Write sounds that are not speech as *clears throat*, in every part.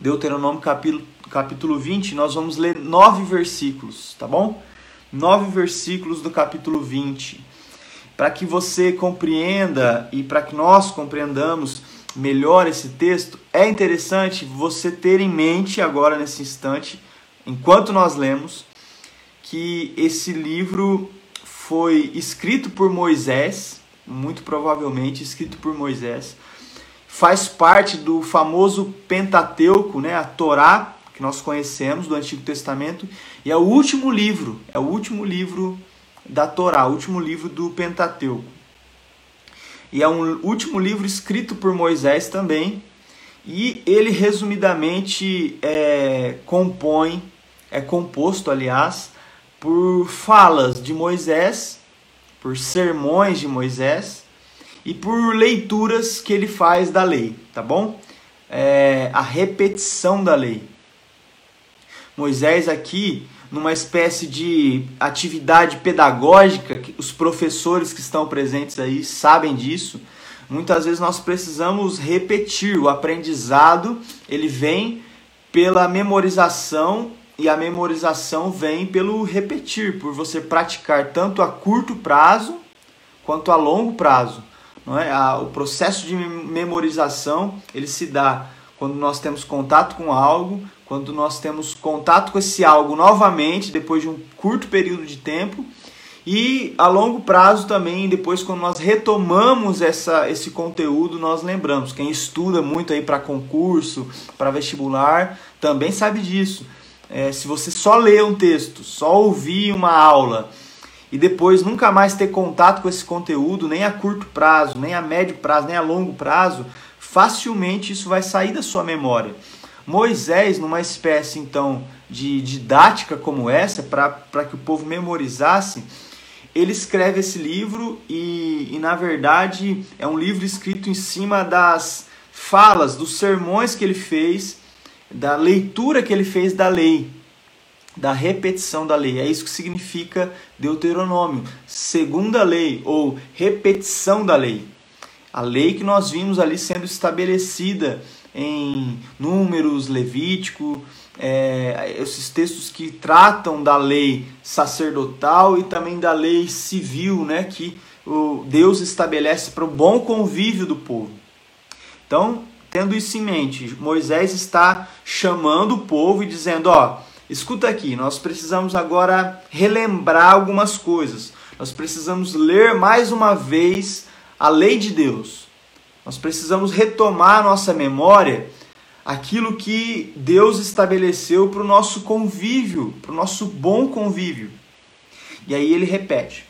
Deuteronômio capítulo, capítulo 20, nós vamos ler nove versículos, tá bom? Nove versículos do capítulo 20. Para que você compreenda e para que nós compreendamos melhor esse texto, é interessante você ter em mente agora nesse instante, enquanto nós lemos, que esse livro foi escrito por Moisés, muito provavelmente escrito por Moisés, faz parte do famoso Pentateuco, né, a Torá, que nós conhecemos do Antigo Testamento, e é o último livro, é o último livro da Torá, o último livro do Pentateuco. E é um último livro escrito por Moisés também, e ele resumidamente é, compõe, é composto, aliás, por falas de Moisés, por sermões de Moisés e por leituras que ele faz da lei, tá bom? É, a repetição da lei. Moisés aqui, numa espécie de atividade pedagógica, os professores que estão presentes aí sabem disso. Muitas vezes nós precisamos repetir o aprendizado, ele vem pela memorização e a memorização vem pelo repetir, por você praticar tanto a curto prazo quanto a longo prazo. É? o processo de memorização ele se dá quando nós temos contato com algo, quando nós temos contato com esse algo novamente depois de um curto período de tempo e a longo prazo também depois quando nós retomamos essa, esse conteúdo nós lembramos quem estuda muito aí para concurso para vestibular também sabe disso é, se você só ler um texto só ouvir uma aula e depois nunca mais ter contato com esse conteúdo, nem a curto prazo, nem a médio prazo, nem a longo prazo, facilmente isso vai sair da sua memória. Moisés, numa espécie então de didática como essa, para que o povo memorizasse, ele escreve esse livro e, e, na verdade, é um livro escrito em cima das falas, dos sermões que ele fez, da leitura que ele fez da lei da repetição da lei. É isso que significa Deuteronômio, segunda lei ou repetição da lei. A lei que nós vimos ali sendo estabelecida em Números, Levítico, é, esses textos que tratam da lei sacerdotal e também da lei civil, né, que o Deus estabelece para o bom convívio do povo. Então, tendo isso em mente, Moisés está chamando o povo e dizendo: ó, Escuta aqui, nós precisamos agora relembrar algumas coisas. Nós precisamos ler mais uma vez a lei de Deus. Nós precisamos retomar a nossa memória aquilo que Deus estabeleceu para o nosso convívio, para o nosso bom convívio. E aí ele repete.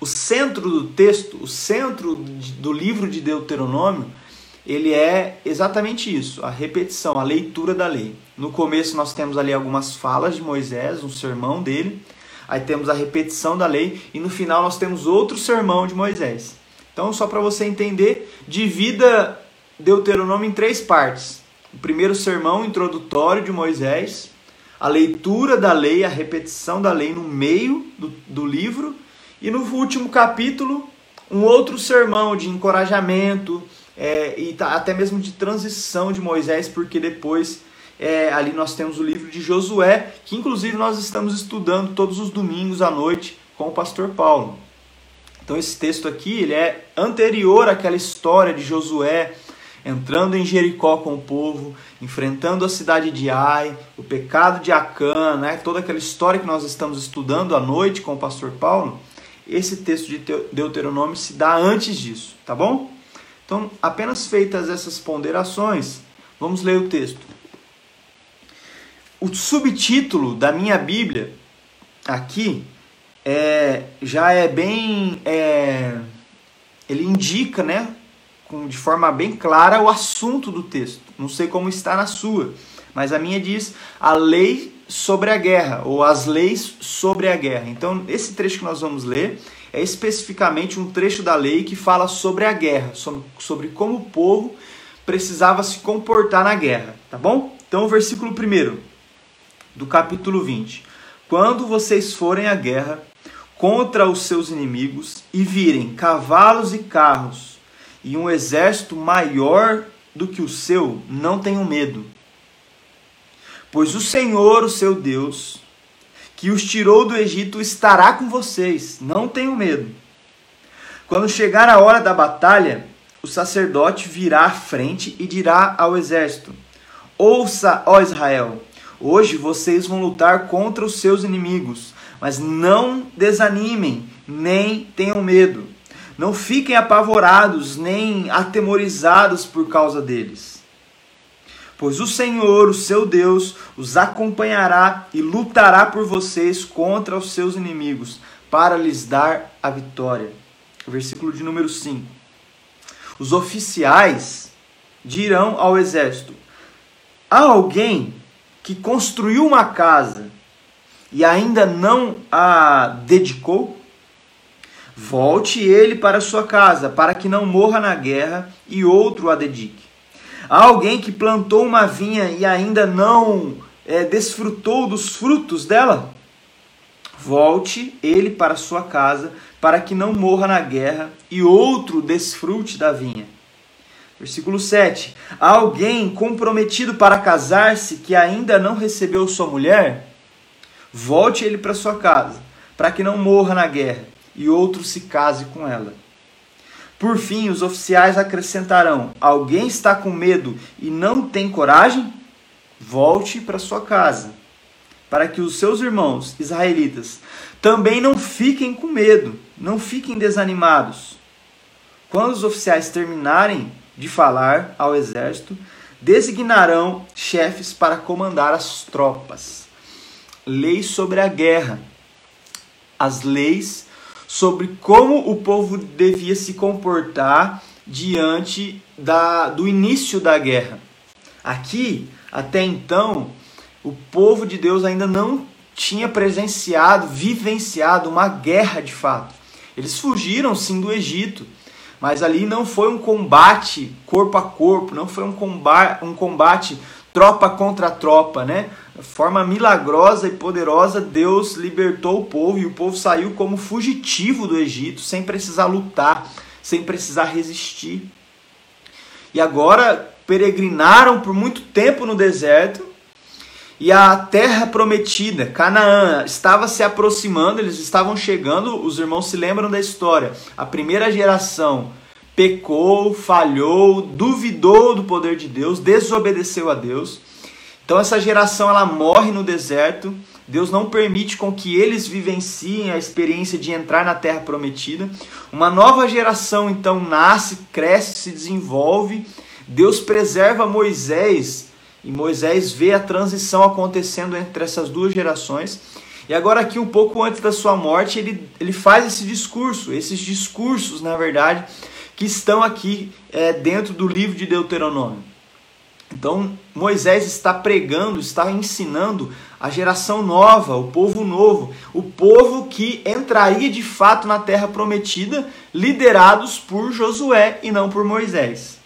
O centro do texto, o centro do livro de Deuteronômio, ele é exatamente isso, a repetição, a leitura da lei. No começo nós temos ali algumas falas de Moisés, um sermão dele, aí temos a repetição da lei e no final nós temos outro sermão de Moisés. Então, só para você entender, divida Deuteronômio em três partes. O primeiro sermão introdutório de Moisés, a leitura da lei, a repetição da lei no meio do, do livro, e no último capítulo, um outro sermão de encorajamento, é, e tá, até mesmo de transição de Moisés, porque depois é, ali nós temos o livro de Josué, que inclusive nós estamos estudando todos os domingos à noite com o pastor Paulo. Então esse texto aqui ele é anterior àquela história de Josué entrando em Jericó com o povo, enfrentando a cidade de Ai, o pecado de Acã, né? toda aquela história que nós estamos estudando à noite com o pastor Paulo. Esse texto de Deuteronômio se dá antes disso, tá bom? Então, apenas feitas essas ponderações, vamos ler o texto. O subtítulo da minha Bíblia aqui é, já é bem. É, ele indica, né, com, de forma bem clara, o assunto do texto. Não sei como está na sua, mas a minha diz a lei sobre a guerra, ou as leis sobre a guerra. Então, esse trecho que nós vamos ler é especificamente um trecho da lei que fala sobre a guerra, sobre como o povo precisava se comportar na guerra, tá bom? Então, o versículo 1 do capítulo 20. Quando vocês forem à guerra contra os seus inimigos e virem cavalos e carros e um exército maior do que o seu, não tenham medo. Pois o Senhor, o seu Deus, que os tirou do Egito, estará com vocês. Não tenham medo. Quando chegar a hora da batalha, o sacerdote virá à frente e dirá ao exército: Ouça, ó Israel, hoje vocês vão lutar contra os seus inimigos, mas não desanimem, nem tenham medo. Não fiquem apavorados, nem atemorizados por causa deles. Pois o Senhor, o seu Deus, os acompanhará e lutará por vocês contra os seus inimigos, para lhes dar a vitória. Versículo de número 5. Os oficiais dirão ao exército: Há alguém que construiu uma casa e ainda não a dedicou? Volte ele para sua casa, para que não morra na guerra e outro a dedique. Alguém que plantou uma vinha e ainda não é, desfrutou dos frutos dela? Volte ele para sua casa, para que não morra na guerra e outro desfrute da vinha. Versículo 7. Há alguém comprometido para casar-se que ainda não recebeu sua mulher? Volte ele para sua casa, para que não morra na guerra e outro se case com ela. Por fim, os oficiais acrescentarão: Alguém está com medo e não tem coragem? Volte para sua casa, para que os seus irmãos israelitas também não fiquem com medo, não fiquem desanimados. Quando os oficiais terminarem de falar ao exército, designarão chefes para comandar as tropas. Leis sobre a guerra. As leis sobre como o povo devia se comportar diante da, do início da guerra. Aqui, até então, o povo de Deus ainda não tinha presenciado, vivenciado uma guerra de fato. Eles fugiram sim do Egito, mas ali não foi um combate corpo a corpo, não foi um combate, um combate tropa contra tropa, né? Forma milagrosa e poderosa, Deus libertou o povo e o povo saiu como fugitivo do Egito, sem precisar lutar, sem precisar resistir. E agora peregrinaram por muito tempo no deserto e a terra prometida, Canaã, estava se aproximando, eles estavam chegando. Os irmãos se lembram da história. A primeira geração pecou, falhou, duvidou do poder de Deus, desobedeceu a Deus. Então essa geração ela morre no deserto. Deus não permite com que eles vivenciem a experiência de entrar na terra prometida. Uma nova geração então nasce, cresce, se desenvolve. Deus preserva Moisés e Moisés vê a transição acontecendo entre essas duas gerações. E agora aqui um pouco antes da sua morte, ele, ele faz esse discurso, esses discursos, na verdade, que estão aqui é, dentro do livro de Deuteronômio. Então, Moisés está pregando, está ensinando a geração nova, o povo novo, o povo que entraria de fato na terra prometida, liderados por Josué e não por Moisés.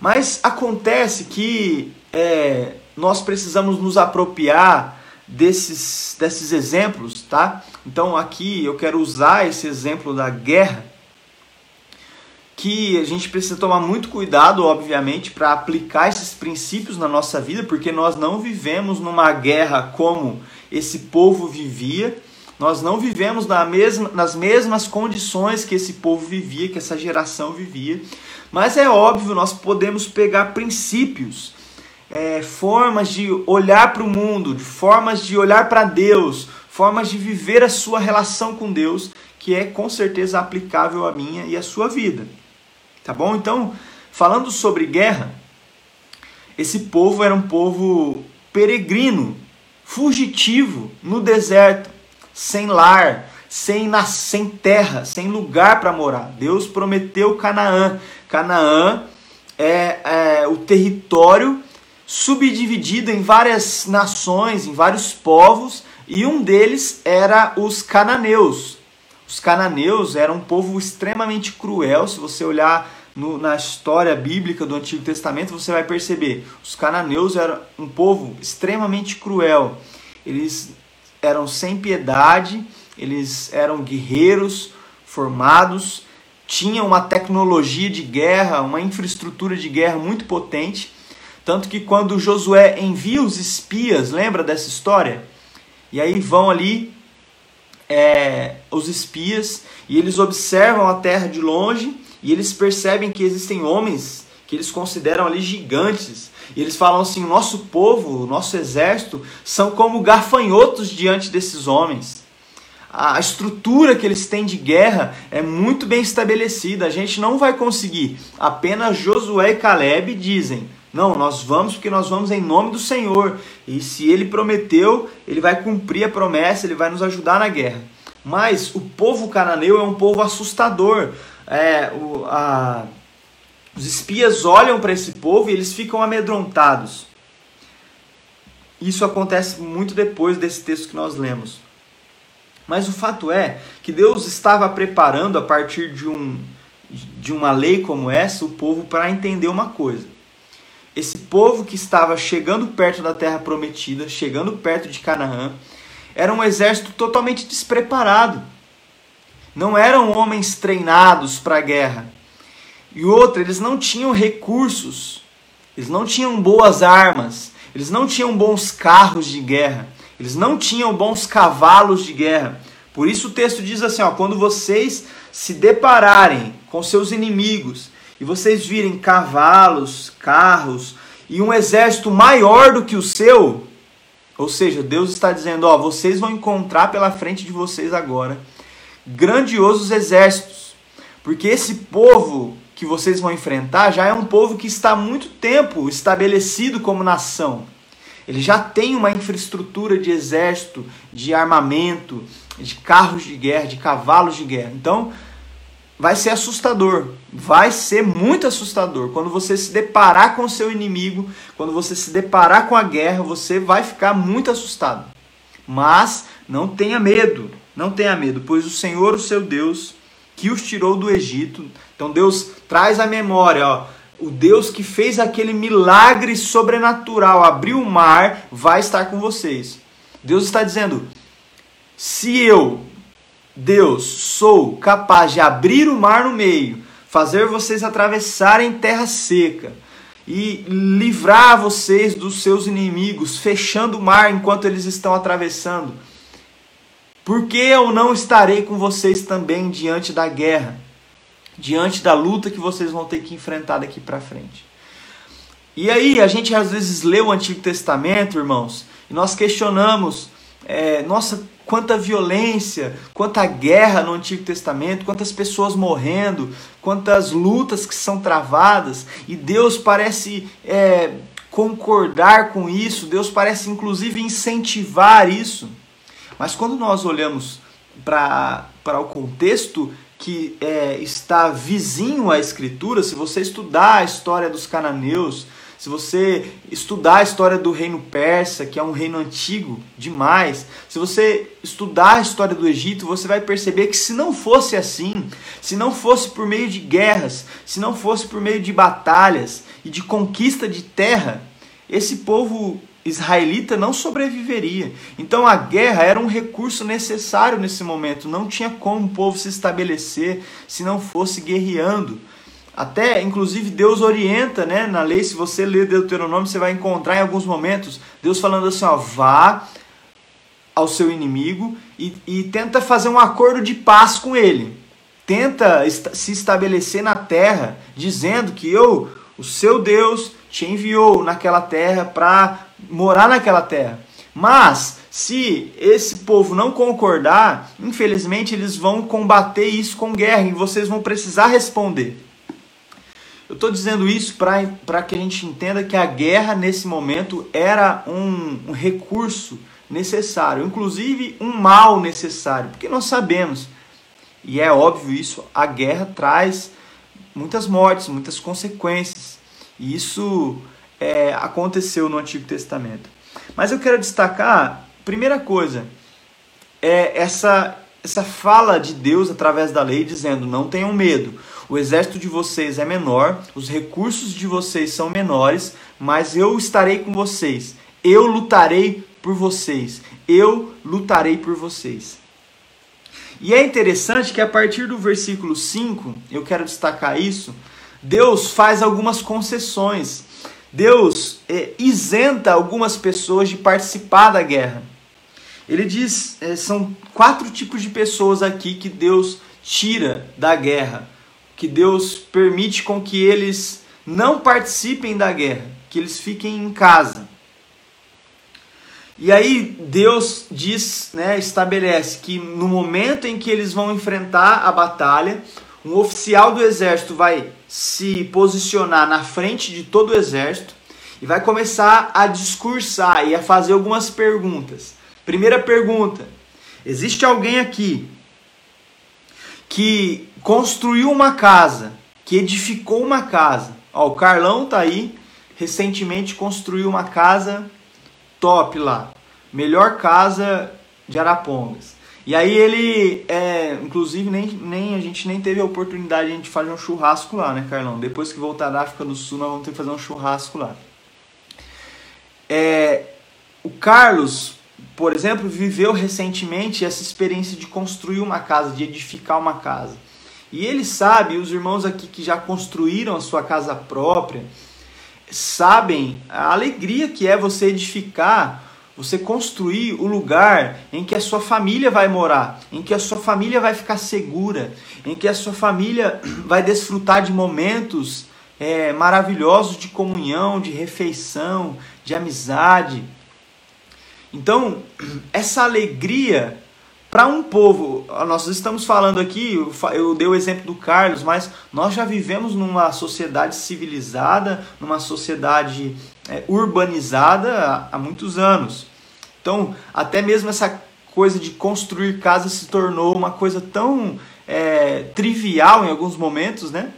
Mas acontece que é, nós precisamos nos apropriar desses, desses exemplos, tá? Então aqui eu quero usar esse exemplo da guerra que a gente precisa tomar muito cuidado, obviamente, para aplicar esses princípios na nossa vida, porque nós não vivemos numa guerra como esse povo vivia, nós não vivemos na mesma, nas mesmas condições que esse povo vivia, que essa geração vivia, mas é óbvio, nós podemos pegar princípios, é, formas de olhar para o mundo, de formas de olhar para Deus, formas de viver a sua relação com Deus, que é com certeza aplicável à minha e à sua vida. Tá bom? Então, falando sobre guerra, esse povo era um povo peregrino, fugitivo no deserto, sem lar, sem, sem terra, sem lugar para morar. Deus prometeu Canaã. Canaã é, é o território subdividido em várias nações, em vários povos, e um deles era os cananeus. Os cananeus eram um povo extremamente cruel. Se você olhar no, na história bíblica do Antigo Testamento, você vai perceber: os cananeus eram um povo extremamente cruel. Eles eram sem piedade, eles eram guerreiros formados, tinham uma tecnologia de guerra, uma infraestrutura de guerra muito potente. Tanto que quando Josué envia os espias, lembra dessa história? E aí vão ali é, os espias e eles observam a terra de longe e eles percebem que existem homens que eles consideram ali gigantes. E eles falam assim: o nosso povo, o nosso exército, são como gafanhotos diante desses homens. A estrutura que eles têm de guerra é muito bem estabelecida. A gente não vai conseguir. Apenas Josué e Caleb dizem: não, nós vamos porque nós vamos em nome do Senhor. E se ele prometeu, ele vai cumprir a promessa, ele vai nos ajudar na guerra. Mas o povo cananeu é um povo assustador. É, o, a, os espias olham para esse povo e eles ficam amedrontados. Isso acontece muito depois desse texto que nós lemos. Mas o fato é que Deus estava preparando a partir de, um, de uma lei como essa o povo para entender uma coisa esse povo que estava chegando perto da terra prometida, chegando perto de Canaã, era um exército totalmente despreparado. Não eram homens treinados para a guerra. E outra, eles não tinham recursos, eles não tinham boas armas, eles não tinham bons carros de guerra, eles não tinham bons cavalos de guerra. Por isso o texto diz assim: ó, quando vocês se depararem com seus inimigos e vocês virem cavalos, carros e um exército maior do que o seu, ou seja, Deus está dizendo, ó, vocês vão encontrar pela frente de vocês agora grandiosos exércitos, porque esse povo que vocês vão enfrentar já é um povo que está há muito tempo estabelecido como nação. Ele já tem uma infraestrutura de exército, de armamento, de carros de guerra, de cavalos de guerra. Então, vai ser assustador. Vai ser muito assustador. Quando você se deparar com seu inimigo, quando você se deparar com a guerra, você vai ficar muito assustado. Mas não tenha medo, não tenha medo, pois o Senhor, o seu Deus, que os tirou do Egito. Então Deus traz a memória, ó, o Deus que fez aquele milagre sobrenatural, abriu o mar, vai estar com vocês. Deus está dizendo: se eu, Deus, sou capaz de abrir o mar no meio, fazer vocês atravessarem terra seca e livrar vocês dos seus inimigos, fechando o mar enquanto eles estão atravessando. Por que eu não estarei com vocês também diante da guerra, diante da luta que vocês vão ter que enfrentar daqui para frente? E aí, a gente às vezes lê o Antigo Testamento, irmãos, e nós questionamos, é, nossa, quanta violência, quanta guerra no Antigo Testamento, quantas pessoas morrendo, quantas lutas que são travadas, e Deus parece é, concordar com isso, Deus parece inclusive incentivar isso. Mas quando nós olhamos para o contexto que é, está vizinho à Escritura, se você estudar a história dos cananeus, se você estudar a história do reino persa, que é um reino antigo demais, se você estudar a história do Egito, você vai perceber que se não fosse assim, se não fosse por meio de guerras, se não fosse por meio de batalhas e de conquista de terra, esse povo israelita não sobreviveria. Então a guerra era um recurso necessário nesse momento, não tinha como o povo se estabelecer se não fosse guerreando. Até, inclusive, Deus orienta né, na lei, se você ler Deuteronômio, você vai encontrar em alguns momentos Deus falando assim: ó, vá ao seu inimigo e, e tenta fazer um acordo de paz com ele. Tenta se estabelecer na terra, dizendo que eu, o seu Deus, te enviou naquela terra para morar naquela terra. Mas, se esse povo não concordar, infelizmente eles vão combater isso com guerra e vocês vão precisar responder. Eu estou dizendo isso para que a gente entenda que a guerra nesse momento era um, um recurso necessário, inclusive um mal necessário, porque nós sabemos, e é óbvio isso, a guerra traz muitas mortes, muitas consequências, e isso é, aconteceu no Antigo Testamento. Mas eu quero destacar, primeira coisa, é essa, essa fala de Deus através da lei dizendo: não tenham medo o exército de vocês é menor, os recursos de vocês são menores, mas eu estarei com vocês. Eu lutarei por vocês. Eu lutarei por vocês. E é interessante que a partir do versículo 5, eu quero destacar isso, Deus faz algumas concessões. Deus é, isenta algumas pessoas de participar da guerra. Ele diz, é, são quatro tipos de pessoas aqui que Deus tira da guerra, que Deus permite com que eles não participem da guerra, que eles fiquem em casa. E aí Deus diz, né, estabelece que no momento em que eles vão enfrentar a batalha, um oficial do exército vai se posicionar na frente de todo o exército e vai começar a discursar e a fazer algumas perguntas. Primeira pergunta: existe alguém aqui que construiu uma casa, que edificou uma casa? Ó, o Carlão tá aí, recentemente construiu uma casa top lá. Melhor casa de Arapongas. E aí ele, é, inclusive, nem, nem, a gente nem teve a oportunidade de fazer um churrasco lá, né, Carlão? Depois que voltar da África do Sul, nós vamos ter que fazer um churrasco lá. É, o Carlos, por exemplo, viveu recentemente essa experiência de construir uma casa, de edificar uma casa. E ele sabe, os irmãos aqui que já construíram a sua casa própria, sabem a alegria que é você edificar você construir o lugar em que a sua família vai morar, em que a sua família vai ficar segura, em que a sua família *clears throat* vai desfrutar de momentos é, maravilhosos de comunhão, de refeição, de amizade. Então, *clears throat* essa alegria para um povo, nós estamos falando aqui, eu dei o exemplo do Carlos, mas nós já vivemos numa sociedade civilizada, numa sociedade é, urbanizada há, muitos anos. Então, até mesmo essa coisa de construir casa se tornou uma coisa tão é, trivial em alguns momentos, né?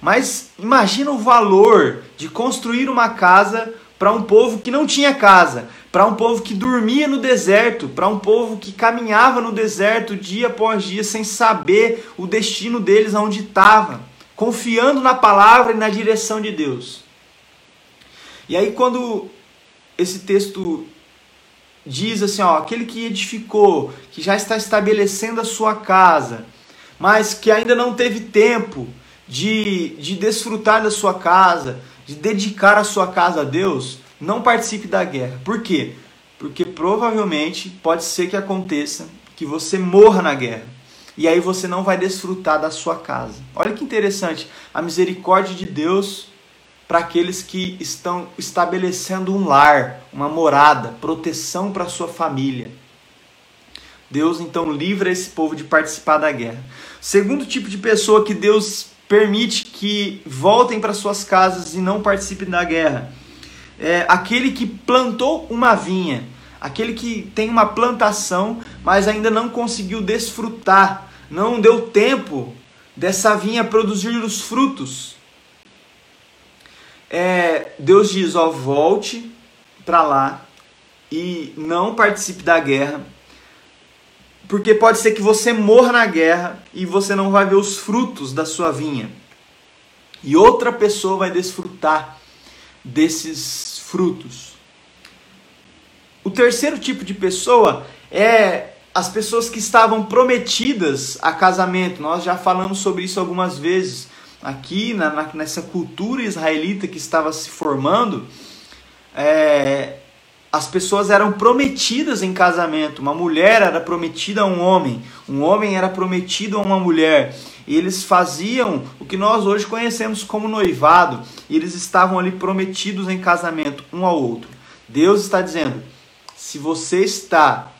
Mas imagina o valor de construir uma casa para um povo que não tinha casa, para um povo que dormia no deserto, para um povo que caminhava no deserto dia após dia sem saber o destino deles aonde estava, confiando na palavra e na direção de Deus. E aí quando esse texto diz assim, ó, aquele que edificou, que já está estabelecendo a sua casa, mas que ainda não teve tempo de, de desfrutar da sua casa, de dedicar a sua casa a Deus, não participe da guerra. Por quê? Porque provavelmente pode ser que aconteça que você morra na guerra. E aí você não vai desfrutar da sua casa. Olha que interessante, a misericórdia de Deus para aqueles que estão estabelecendo um lar, uma morada, proteção para sua família. Deus então livra esse povo de participar da guerra. Segundo tipo de pessoa que Deus permite que voltem para suas casas e não participem da guerra. É aquele que plantou uma vinha, aquele que tem uma plantação, mas ainda não conseguiu desfrutar, não deu tempo dessa vinha produzir os frutos. É, Deus diz: ó, volte para lá e não participe da guerra, porque pode ser que você morra na guerra e você não vai ver os frutos da sua vinha. E outra pessoa vai desfrutar desses frutos. O terceiro tipo de pessoa é as pessoas que estavam prometidas a casamento. Nós já falamos sobre isso algumas vezes aqui na, nessa cultura israelita que estava se formando. É, as pessoas eram prometidas em casamento. Uma mulher era prometida a um homem, um homem era prometido a uma mulher. E eles faziam o que nós hoje conhecemos como noivado, e eles estavam ali prometidos em casamento um ao outro. Deus está dizendo: se você está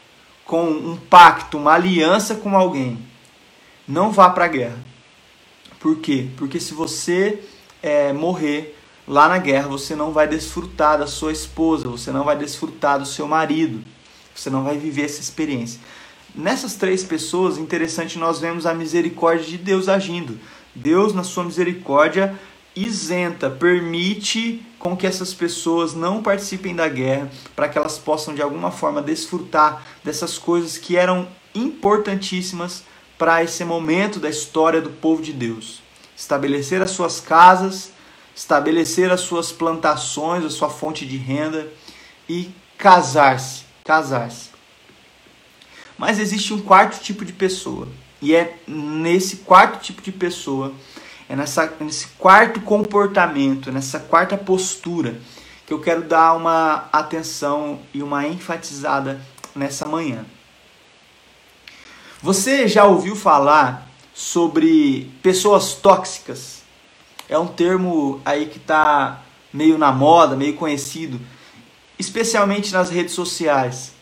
com um pacto, uma aliança com alguém, não vá para a guerra. Por quê? Porque se você é, morrer, lá na guerra você não vai desfrutar da sua esposa, você não vai desfrutar do seu marido, você não vai viver essa experiência. Nessas três pessoas, interessante, nós vemos a misericórdia de Deus agindo. Deus, na sua misericórdia, isenta, permite com que essas pessoas não participem da guerra, para que elas possam de alguma forma desfrutar dessas coisas que eram importantíssimas para esse momento da história do povo de Deus. Estabelecer as suas casas, estabelecer as suas plantações, a sua fonte de renda e casar-se, casar-se. Mas existe um quarto tipo de pessoa, e é nesse quarto tipo de pessoa, é nessa, nesse quarto comportamento, nessa quarta postura, que eu quero dar uma atenção e uma enfatizada nessa manhã. Você já ouviu falar sobre pessoas tóxicas? É um termo aí que está meio na moda, meio conhecido, especialmente nas redes sociais,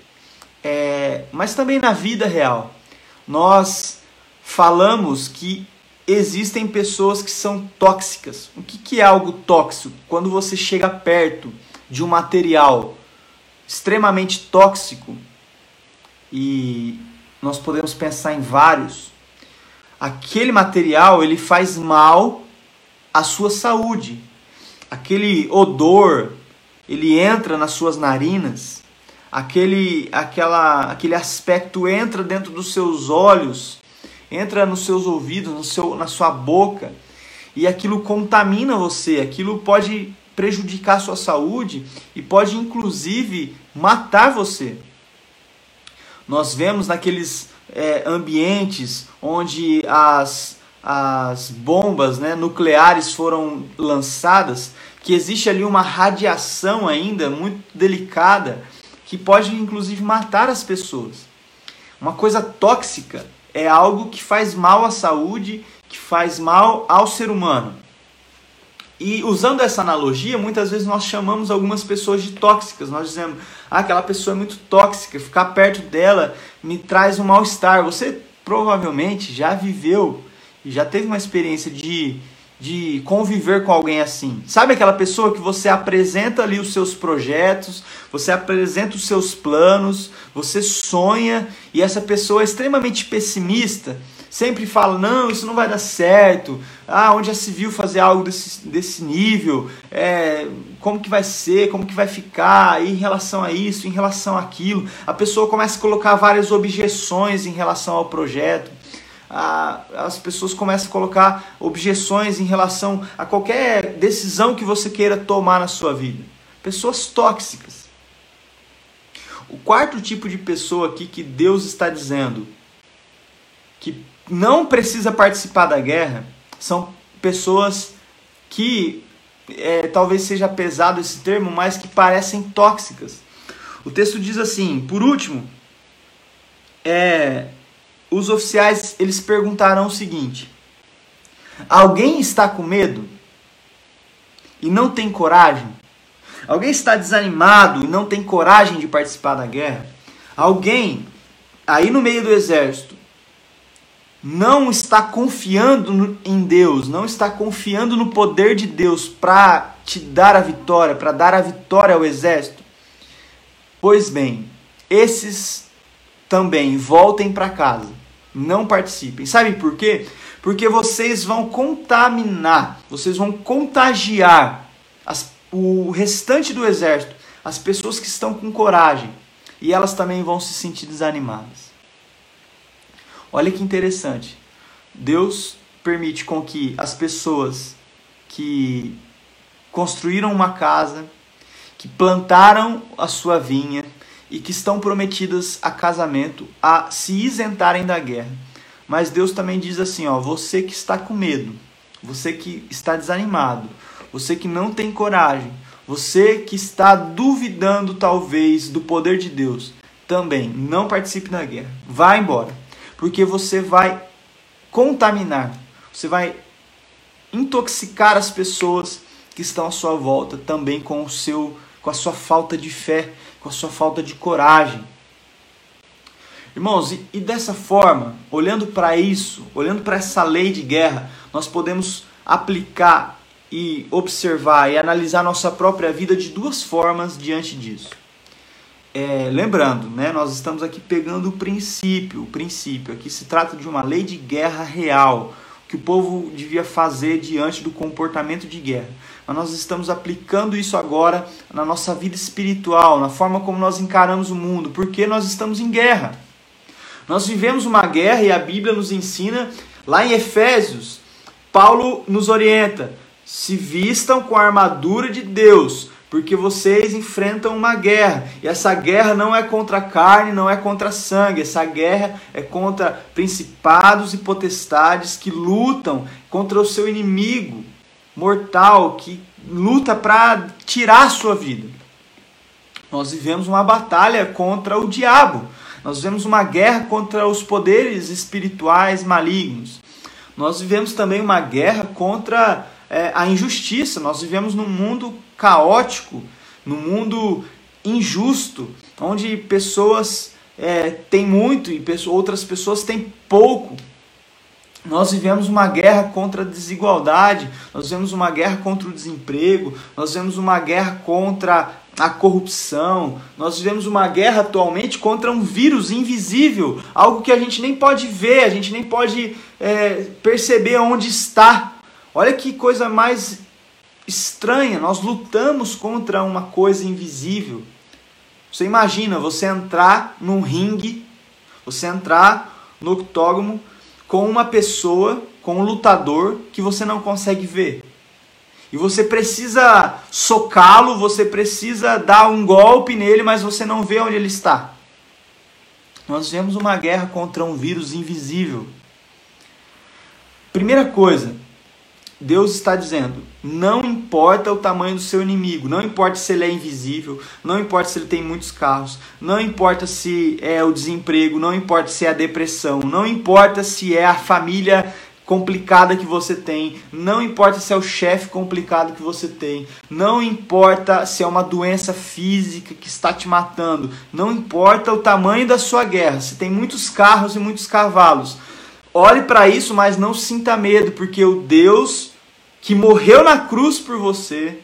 é, mas também na vida real. Nós falamos que existem pessoas que são tóxicas. O que, que é algo tóxico? Quando você chega perto de um material extremamente tóxico, e nós podemos pensar em vários, aquele material ele faz mal à sua saúde. Aquele odor, ele entra nas suas narinas, aquele, aquela, aquele aspecto entra dentro dos seus olhos entra nos seus ouvidos, no seu, na sua boca, e aquilo contamina você, aquilo pode prejudicar a sua saúde e pode inclusive matar você. Nós vemos naqueles é, ambientes onde as, as bombas né, nucleares foram lançadas, que existe ali uma radiação ainda muito delicada que pode inclusive matar as pessoas. Uma coisa tóxica é algo que faz mal à saúde, que faz mal ao ser humano. E usando essa analogia, muitas vezes nós chamamos algumas pessoas de tóxicas. Nós dizemos, ah, aquela pessoa é muito tóxica, ficar perto dela me traz um mal-estar. Você provavelmente já viveu já teve uma experiência de de conviver com alguém assim. Sabe aquela pessoa que você apresenta ali os seus projetos, você apresenta os seus planos, você sonha e essa pessoa é extremamente pessimista, sempre fala: não, isso não vai dar certo, ah, onde já se viu fazer algo desse, desse nível, é, como que vai ser, como que vai ficar, e em relação a isso, em relação àquilo. A pessoa começa a colocar várias objeções em relação ao projeto a, as pessoas começam a colocar objeções em relação a qualquer decisão que você queira tomar na sua vida. Pessoas tóxicas. O quarto tipo de pessoa aqui que Deus está dizendo que não precisa participar da guerra são pessoas que é, talvez seja pesado esse termo, mas que parecem tóxicas. O texto diz assim: por último, é, os oficiais eles perguntarão o seguinte: Alguém está com medo e não tem coragem? Alguém está desanimado e não tem coragem de participar da guerra? Alguém aí no meio do exército não está confiando em Deus, não está confiando no poder de Deus para te dar a vitória, para dar a vitória ao exército? Pois bem, esses também voltem para casa não participem. Sabe por quê? Porque vocês vão contaminar, vocês vão contagiar as, o restante do exército, as pessoas que estão com coragem, e elas também vão se sentir desanimadas. Olha que interessante. Deus permite com que as pessoas que construíram uma casa, que plantaram a sua vinha, e que estão prometidas a casamento a se isentarem da guerra. Mas Deus também diz assim, ó, você que está com medo, você que está desanimado, você que não tem coragem, você que está duvidando talvez do poder de Deus, também não participe da guerra. Vá embora, porque você vai contaminar, você vai intoxicar as pessoas que estão à sua volta também com o seu com a sua falta de fé, com a sua falta de coragem. Irmãos, e, e dessa forma, olhando para isso, olhando para essa lei de guerra, nós podemos aplicar e observar e analisar nossa própria vida de duas formas diante disso. É, lembrando, né, nós estamos aqui pegando o princípio, o princípio. Aqui se trata de uma lei de guerra real, que o povo devia fazer diante do comportamento de guerra mas nós estamos aplicando isso agora na nossa vida espiritual, na forma como nós encaramos o mundo, porque nós estamos em guerra. Nós vivemos uma guerra e a Bíblia nos ensina, lá em Efésios, Paulo nos orienta: se vistam com a armadura de Deus, porque vocês enfrentam uma guerra. E essa guerra não é contra a carne, não é contra sangue. Essa guerra é contra principados e potestades que lutam contra o seu inimigo, mortal que luta para tirar a sua vida. Nós vivemos uma batalha contra o diabo. Nós vivemos uma guerra contra os poderes espirituais malignos. Nós vivemos também uma guerra contra é, a injustiça. Nós vivemos num mundo caótico, num mundo injusto, onde pessoas é, têm muito e outras pessoas têm pouco. Nós vivemos uma guerra contra a desigualdade, nós vivemos uma guerra contra o desemprego, nós vivemos uma guerra contra a corrupção, nós vivemos uma guerra atualmente contra um vírus invisível, algo que a gente nem pode ver, a gente nem pode é, perceber onde está. Olha que coisa mais estranha, nós lutamos contra uma coisa invisível. Você imagina você entrar num ringue, você entrar no octógono com uma pessoa, com um lutador que você não consegue ver. E você precisa socá-lo, você precisa dar um golpe nele, mas você não vê onde ele está. Nós vemos uma guerra contra um vírus invisível. Primeira coisa, Deus está dizendo: não importa o tamanho do seu inimigo, não importa se ele é invisível, não importa se ele tem muitos carros, não importa se é o desemprego, não importa se é a depressão, não importa se é a família complicada que você tem, não importa se é o chefe complicado que você tem, não importa se é uma doença física que está te matando, não importa o tamanho da sua guerra, se tem muitos carros e muitos cavalos. Olhe para isso, mas não sinta medo, porque o Deus que morreu na cruz por você,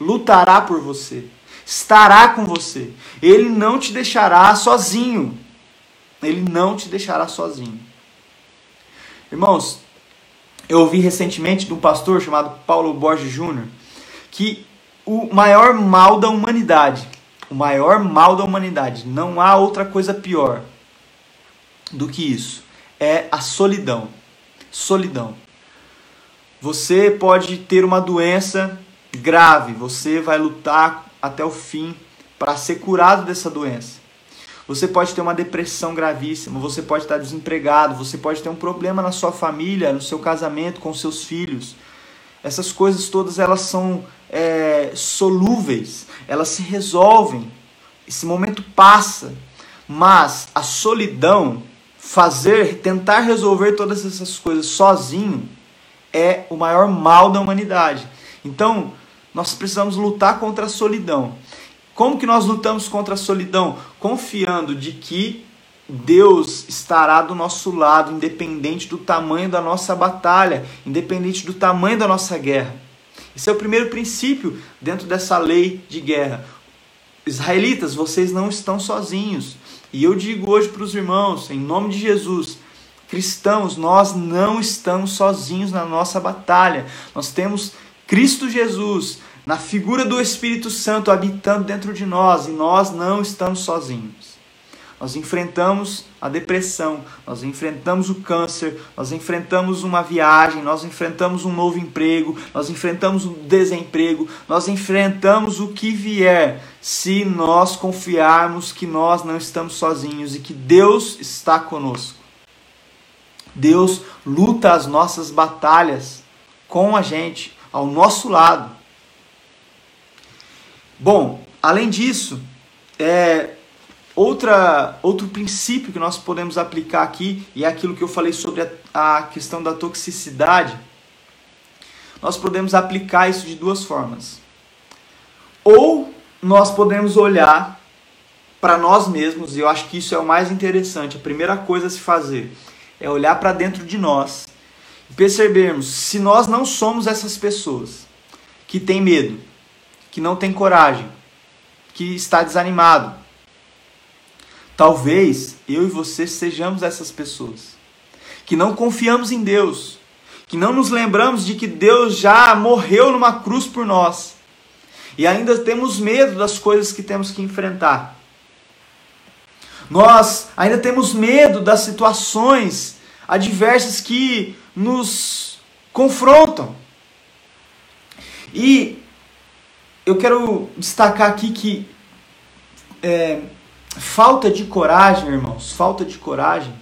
lutará por você, estará com você. Ele não te deixará sozinho. Ele não te deixará sozinho. Irmãos, eu ouvi recentemente de um pastor chamado Paulo Borges Júnior que o maior mal da humanidade, o maior mal da humanidade, não há outra coisa pior do que isso, é a solidão. Solidão. Você pode ter uma doença grave, você vai lutar até o fim para ser curado dessa doença. Você pode ter uma depressão gravíssima, você pode estar desempregado, você pode ter um problema na sua família, no seu casamento, com seus filhos. Essas coisas todas elas são é, solúveis, elas se resolvem. Esse momento passa, mas a solidão, fazer, tentar resolver todas essas coisas sozinho, é o maior mal da humanidade. Então, nós precisamos lutar contra a solidão. Como que nós lutamos contra a solidão? Confiando de que Deus estará do nosso lado, independente do tamanho da nossa batalha, independente do tamanho da nossa guerra. Esse é o primeiro princípio dentro dessa lei de guerra. Israelitas, vocês não estão sozinhos. E eu digo hoje para os irmãos, em nome de Jesus, cristãos, nós não estamos sozinhos na nossa batalha. Nós temos Cristo Jesus, na figura do Espírito Santo habitando dentro de nós, e nós não estamos sozinhos. Nós enfrentamos a depressão, nós enfrentamos o câncer, nós enfrentamos uma viagem, nós enfrentamos um novo emprego, nós enfrentamos o desemprego, nós enfrentamos o que vier, se nós confiarmos que nós não estamos sozinhos e que Deus está conosco. Deus luta as nossas batalhas com a gente, ao nosso lado. Bom, além disso, é, outra, outro princípio que nós podemos aplicar aqui, e é aquilo que eu falei sobre a, a questão da toxicidade, nós podemos aplicar isso de duas formas. Ou nós podemos olhar para nós mesmos, e eu acho que isso é o mais interessante, a primeira coisa a se fazer é olhar para dentro de nós e percebermos se nós não somos essas pessoas que têm medo, que não têm coragem, que está desanimado. Talvez eu e você sejamos essas pessoas que não confiamos em Deus, que não nos lembramos de que Deus já morreu numa cruz por nós e ainda temos medo das coisas que temos que enfrentar. Nós ainda temos medo das situações adversas que nos confrontam. E eu quero destacar aqui que é, falta de coragem, irmãos, falta de coragem.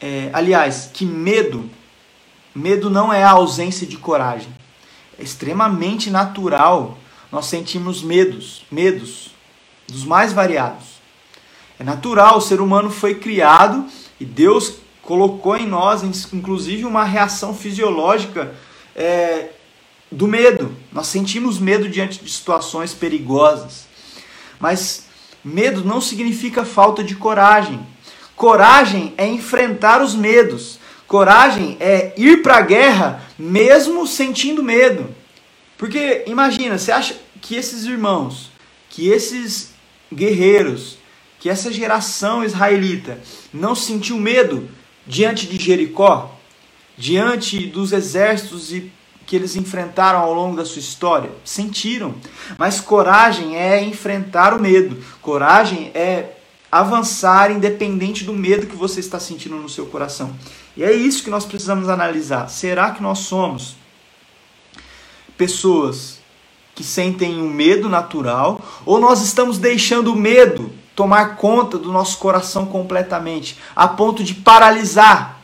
É, aliás, que medo, medo não é a ausência de coragem. é extremamente natural nós sentimos medos, medos dos mais variados. É natural, o ser humano foi criado e Deus colocou em nós, inclusive, uma reação fisiológica é, do medo. Nós sentimos medo diante de situações perigosas. Mas medo não significa falta de coragem. Coragem é enfrentar os medos. Coragem é ir para a guerra mesmo sentindo medo. Porque imagina, você acha que esses irmãos, que esses guerreiros, que essa geração israelita não sentiu medo diante de Jericó, diante dos exércitos e que eles enfrentaram ao longo da sua história? Sentiram. Mas coragem é enfrentar o medo. Coragem é avançar independente do medo que você está sentindo no seu coração. E é isso que nós precisamos analisar. Será que nós somos pessoas que sentem um medo natural ou nós estamos deixando o medo tomar conta do nosso coração completamente, a ponto de paralisar,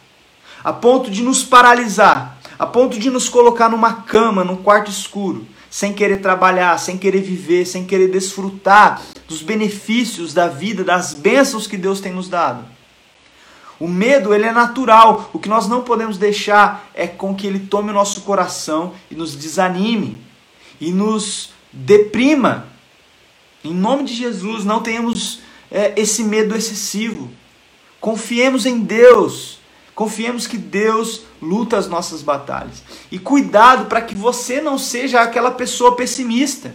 a ponto de nos paralisar a ponto de nos colocar numa cama, num quarto escuro, sem querer trabalhar, sem querer viver, sem querer desfrutar dos benefícios da vida, das bênçãos que Deus tem nos dado. O medo, ele é natural. O que nós não podemos deixar é com que ele tome o nosso coração e nos desanime e nos deprima. Em nome de Jesus, não tenhamos é, esse medo excessivo. Confiemos em Deus. Confiemos que Deus luta as nossas batalhas. E cuidado para que você não seja aquela pessoa pessimista,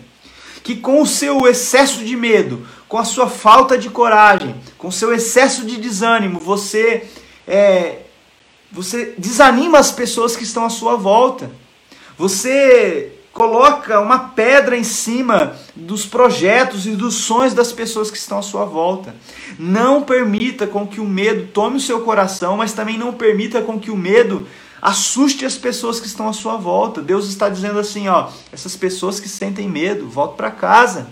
que com o seu excesso de medo, com a sua falta de coragem, com o seu excesso de desânimo, você é, você desanima as pessoas que estão à sua volta. Você coloca uma pedra em cima dos projetos e dos sonhos das pessoas que estão à sua volta. Não permita com que o medo tome o seu coração, mas também não permita com que o medo assuste as pessoas que estão à sua volta. Deus está dizendo assim, ó, essas pessoas que sentem medo, volte para casa.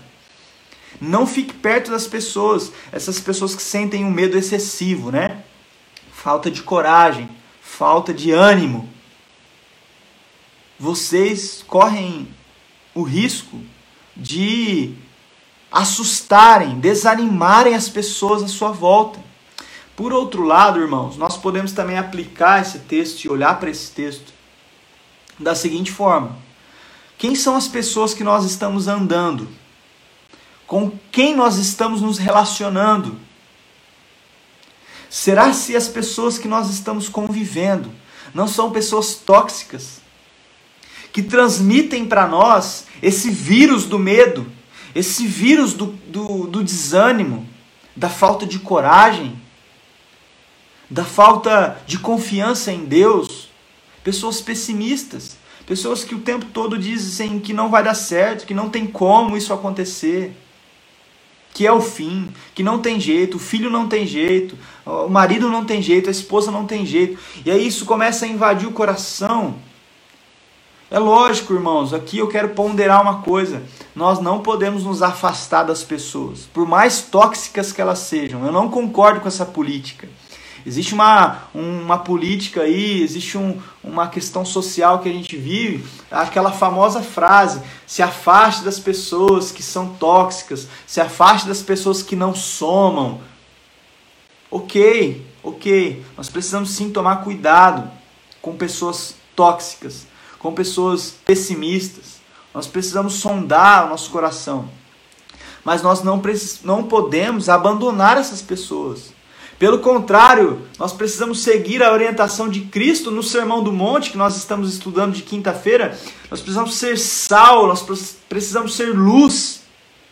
Não fique perto das pessoas, essas pessoas que sentem um medo excessivo, né? Falta de coragem, falta de ânimo vocês correm o risco de assustarem, desanimarem as pessoas à sua volta. Por outro lado, irmãos, nós podemos também aplicar esse texto e olhar para esse texto da seguinte forma: quem são as pessoas que nós estamos andando? Com quem nós estamos nos relacionando? Será se as pessoas que nós estamos convivendo não são pessoas tóxicas? Que transmitem para nós esse vírus do medo, esse vírus do, do, do desânimo, da falta de coragem, da falta de confiança em Deus. Pessoas pessimistas, pessoas que o tempo todo dizem que não vai dar certo, que não tem como isso acontecer, que é o fim, que não tem jeito, o filho não tem jeito, o marido não tem jeito, a esposa não tem jeito. E aí isso começa a invadir o coração é lógico, irmãos, aqui eu quero ponderar uma coisa. Nós não podemos nos afastar das pessoas, por mais tóxicas que elas sejam. Eu não concordo com essa política. Existe uma, uma política aí, existe um, uma questão social que a gente vive, aquela famosa frase: se afaste das pessoas que são tóxicas, se afaste das pessoas que não somam. Ok, ok, nós precisamos sim tomar cuidado com pessoas tóxicas com pessoas pessimistas. Nós precisamos sondar o nosso coração. Mas nós não, não podemos abandonar essas pessoas. Pelo contrário, nós precisamos seguir a orientação de Cristo no Sermão do Monte, que nós estamos estudando de quinta-feira. Nós precisamos ser sal, nós precisamos ser luz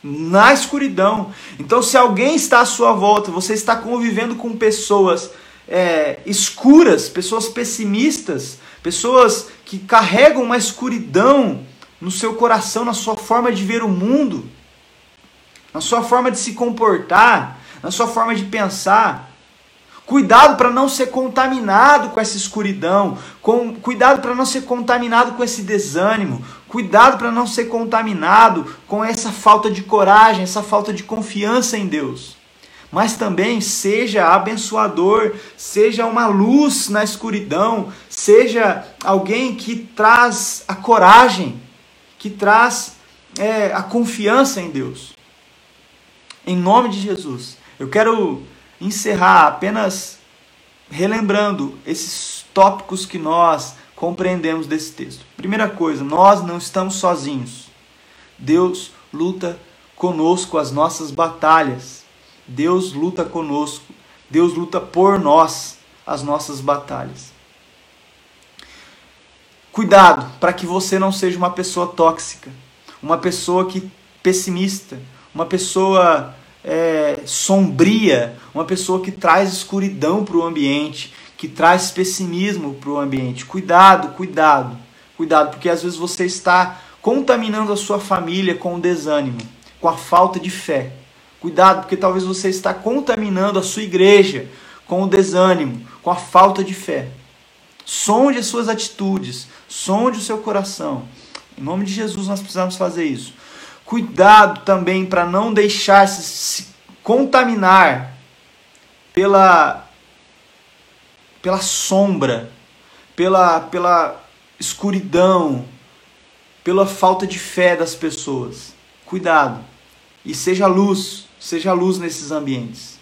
na escuridão. Então, se alguém está à sua volta, você está convivendo com pessoas é, escuras, pessoas pessimistas, pessoas que carregam uma escuridão no seu coração, na sua forma de ver o mundo, na sua forma de se comportar, na sua forma de pensar. Cuidado para não ser contaminado com essa escuridão, com, cuidado para não ser contaminado com esse desânimo, cuidado para não ser contaminado com essa falta de coragem, essa falta de confiança em Deus mas também seja abençoador, seja uma luz na escuridão, seja alguém que traz a coragem que traz é, a confiança em Deus. Em nome de Jesus. Eu quero encerrar apenas relembrando esses tópicos que nós compreendemos desse texto. Primeira coisa, nós não estamos sozinhos. Deus luta conosco as nossas batalhas. Deus luta conosco. Deus luta por nós as nossas batalhas. Cuidado para que você não seja uma pessoa tóxica, uma pessoa que pessimista, uma pessoa é, sombria, uma pessoa que traz escuridão para o ambiente, que traz pessimismo para o ambiente. Cuidado, cuidado, cuidado, porque às vezes você está contaminando a sua família com o desânimo, com a falta de fé. Cuidado, porque talvez você está contaminando a sua igreja com o desânimo, com a falta de fé. Sonde as suas atitudes, sonde o seu coração. Em nome de Jesus nós precisamos fazer isso. Cuidado também para não deixar se, se contaminar pela pela sombra, pela pela escuridão, pela falta de fé das pessoas. Cuidado. E seja luz, seja luz nesses ambientes.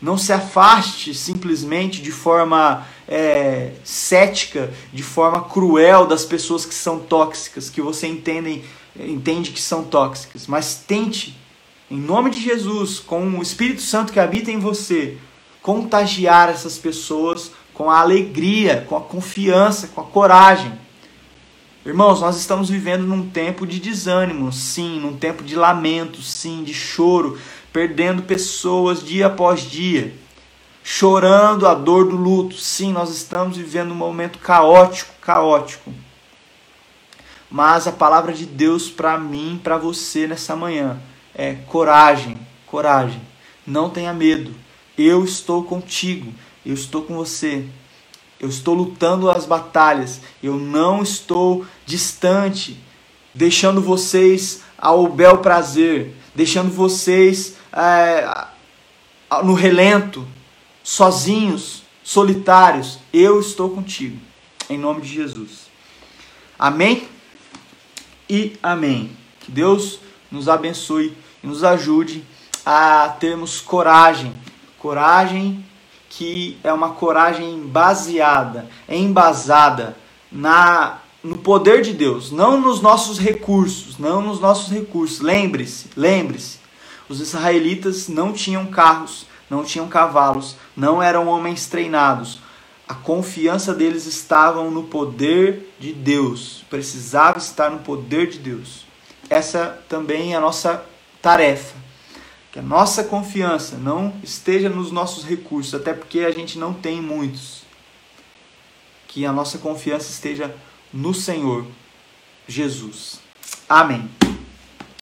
Não se afaste simplesmente de forma é, cética, de forma cruel das pessoas que são tóxicas, que você entende, entende que são tóxicas. Mas tente, em nome de Jesus, com o Espírito Santo que habita em você, contagiar essas pessoas com a alegria, com a confiança, com a coragem Irmãos, nós estamos vivendo num tempo de desânimo, sim, num tempo de lamento, sim, de choro, perdendo pessoas dia após dia, chorando a dor do luto. Sim, nós estamos vivendo um momento caótico, caótico. Mas a palavra de Deus para mim, para você nessa manhã é coragem, coragem. Não tenha medo. Eu estou contigo. Eu estou com você. Eu estou lutando as batalhas. Eu não estou distante, deixando vocês ao bel prazer, deixando vocês é, no relento, sozinhos, solitários. Eu estou contigo, em nome de Jesus. Amém? E amém. Que Deus nos abençoe e nos ajude a termos coragem, coragem que é uma coragem baseada, embasada na no poder de Deus, não nos nossos recursos, não nos nossos recursos. Lembre-se, lembre-se. Os israelitas não tinham carros, não tinham cavalos, não eram homens treinados. A confiança deles estava no poder de Deus. Precisava estar no poder de Deus. Essa também é a nossa tarefa que a nossa confiança não esteja nos nossos recursos, até porque a gente não tem muitos. Que a nossa confiança esteja no Senhor Jesus. Amém.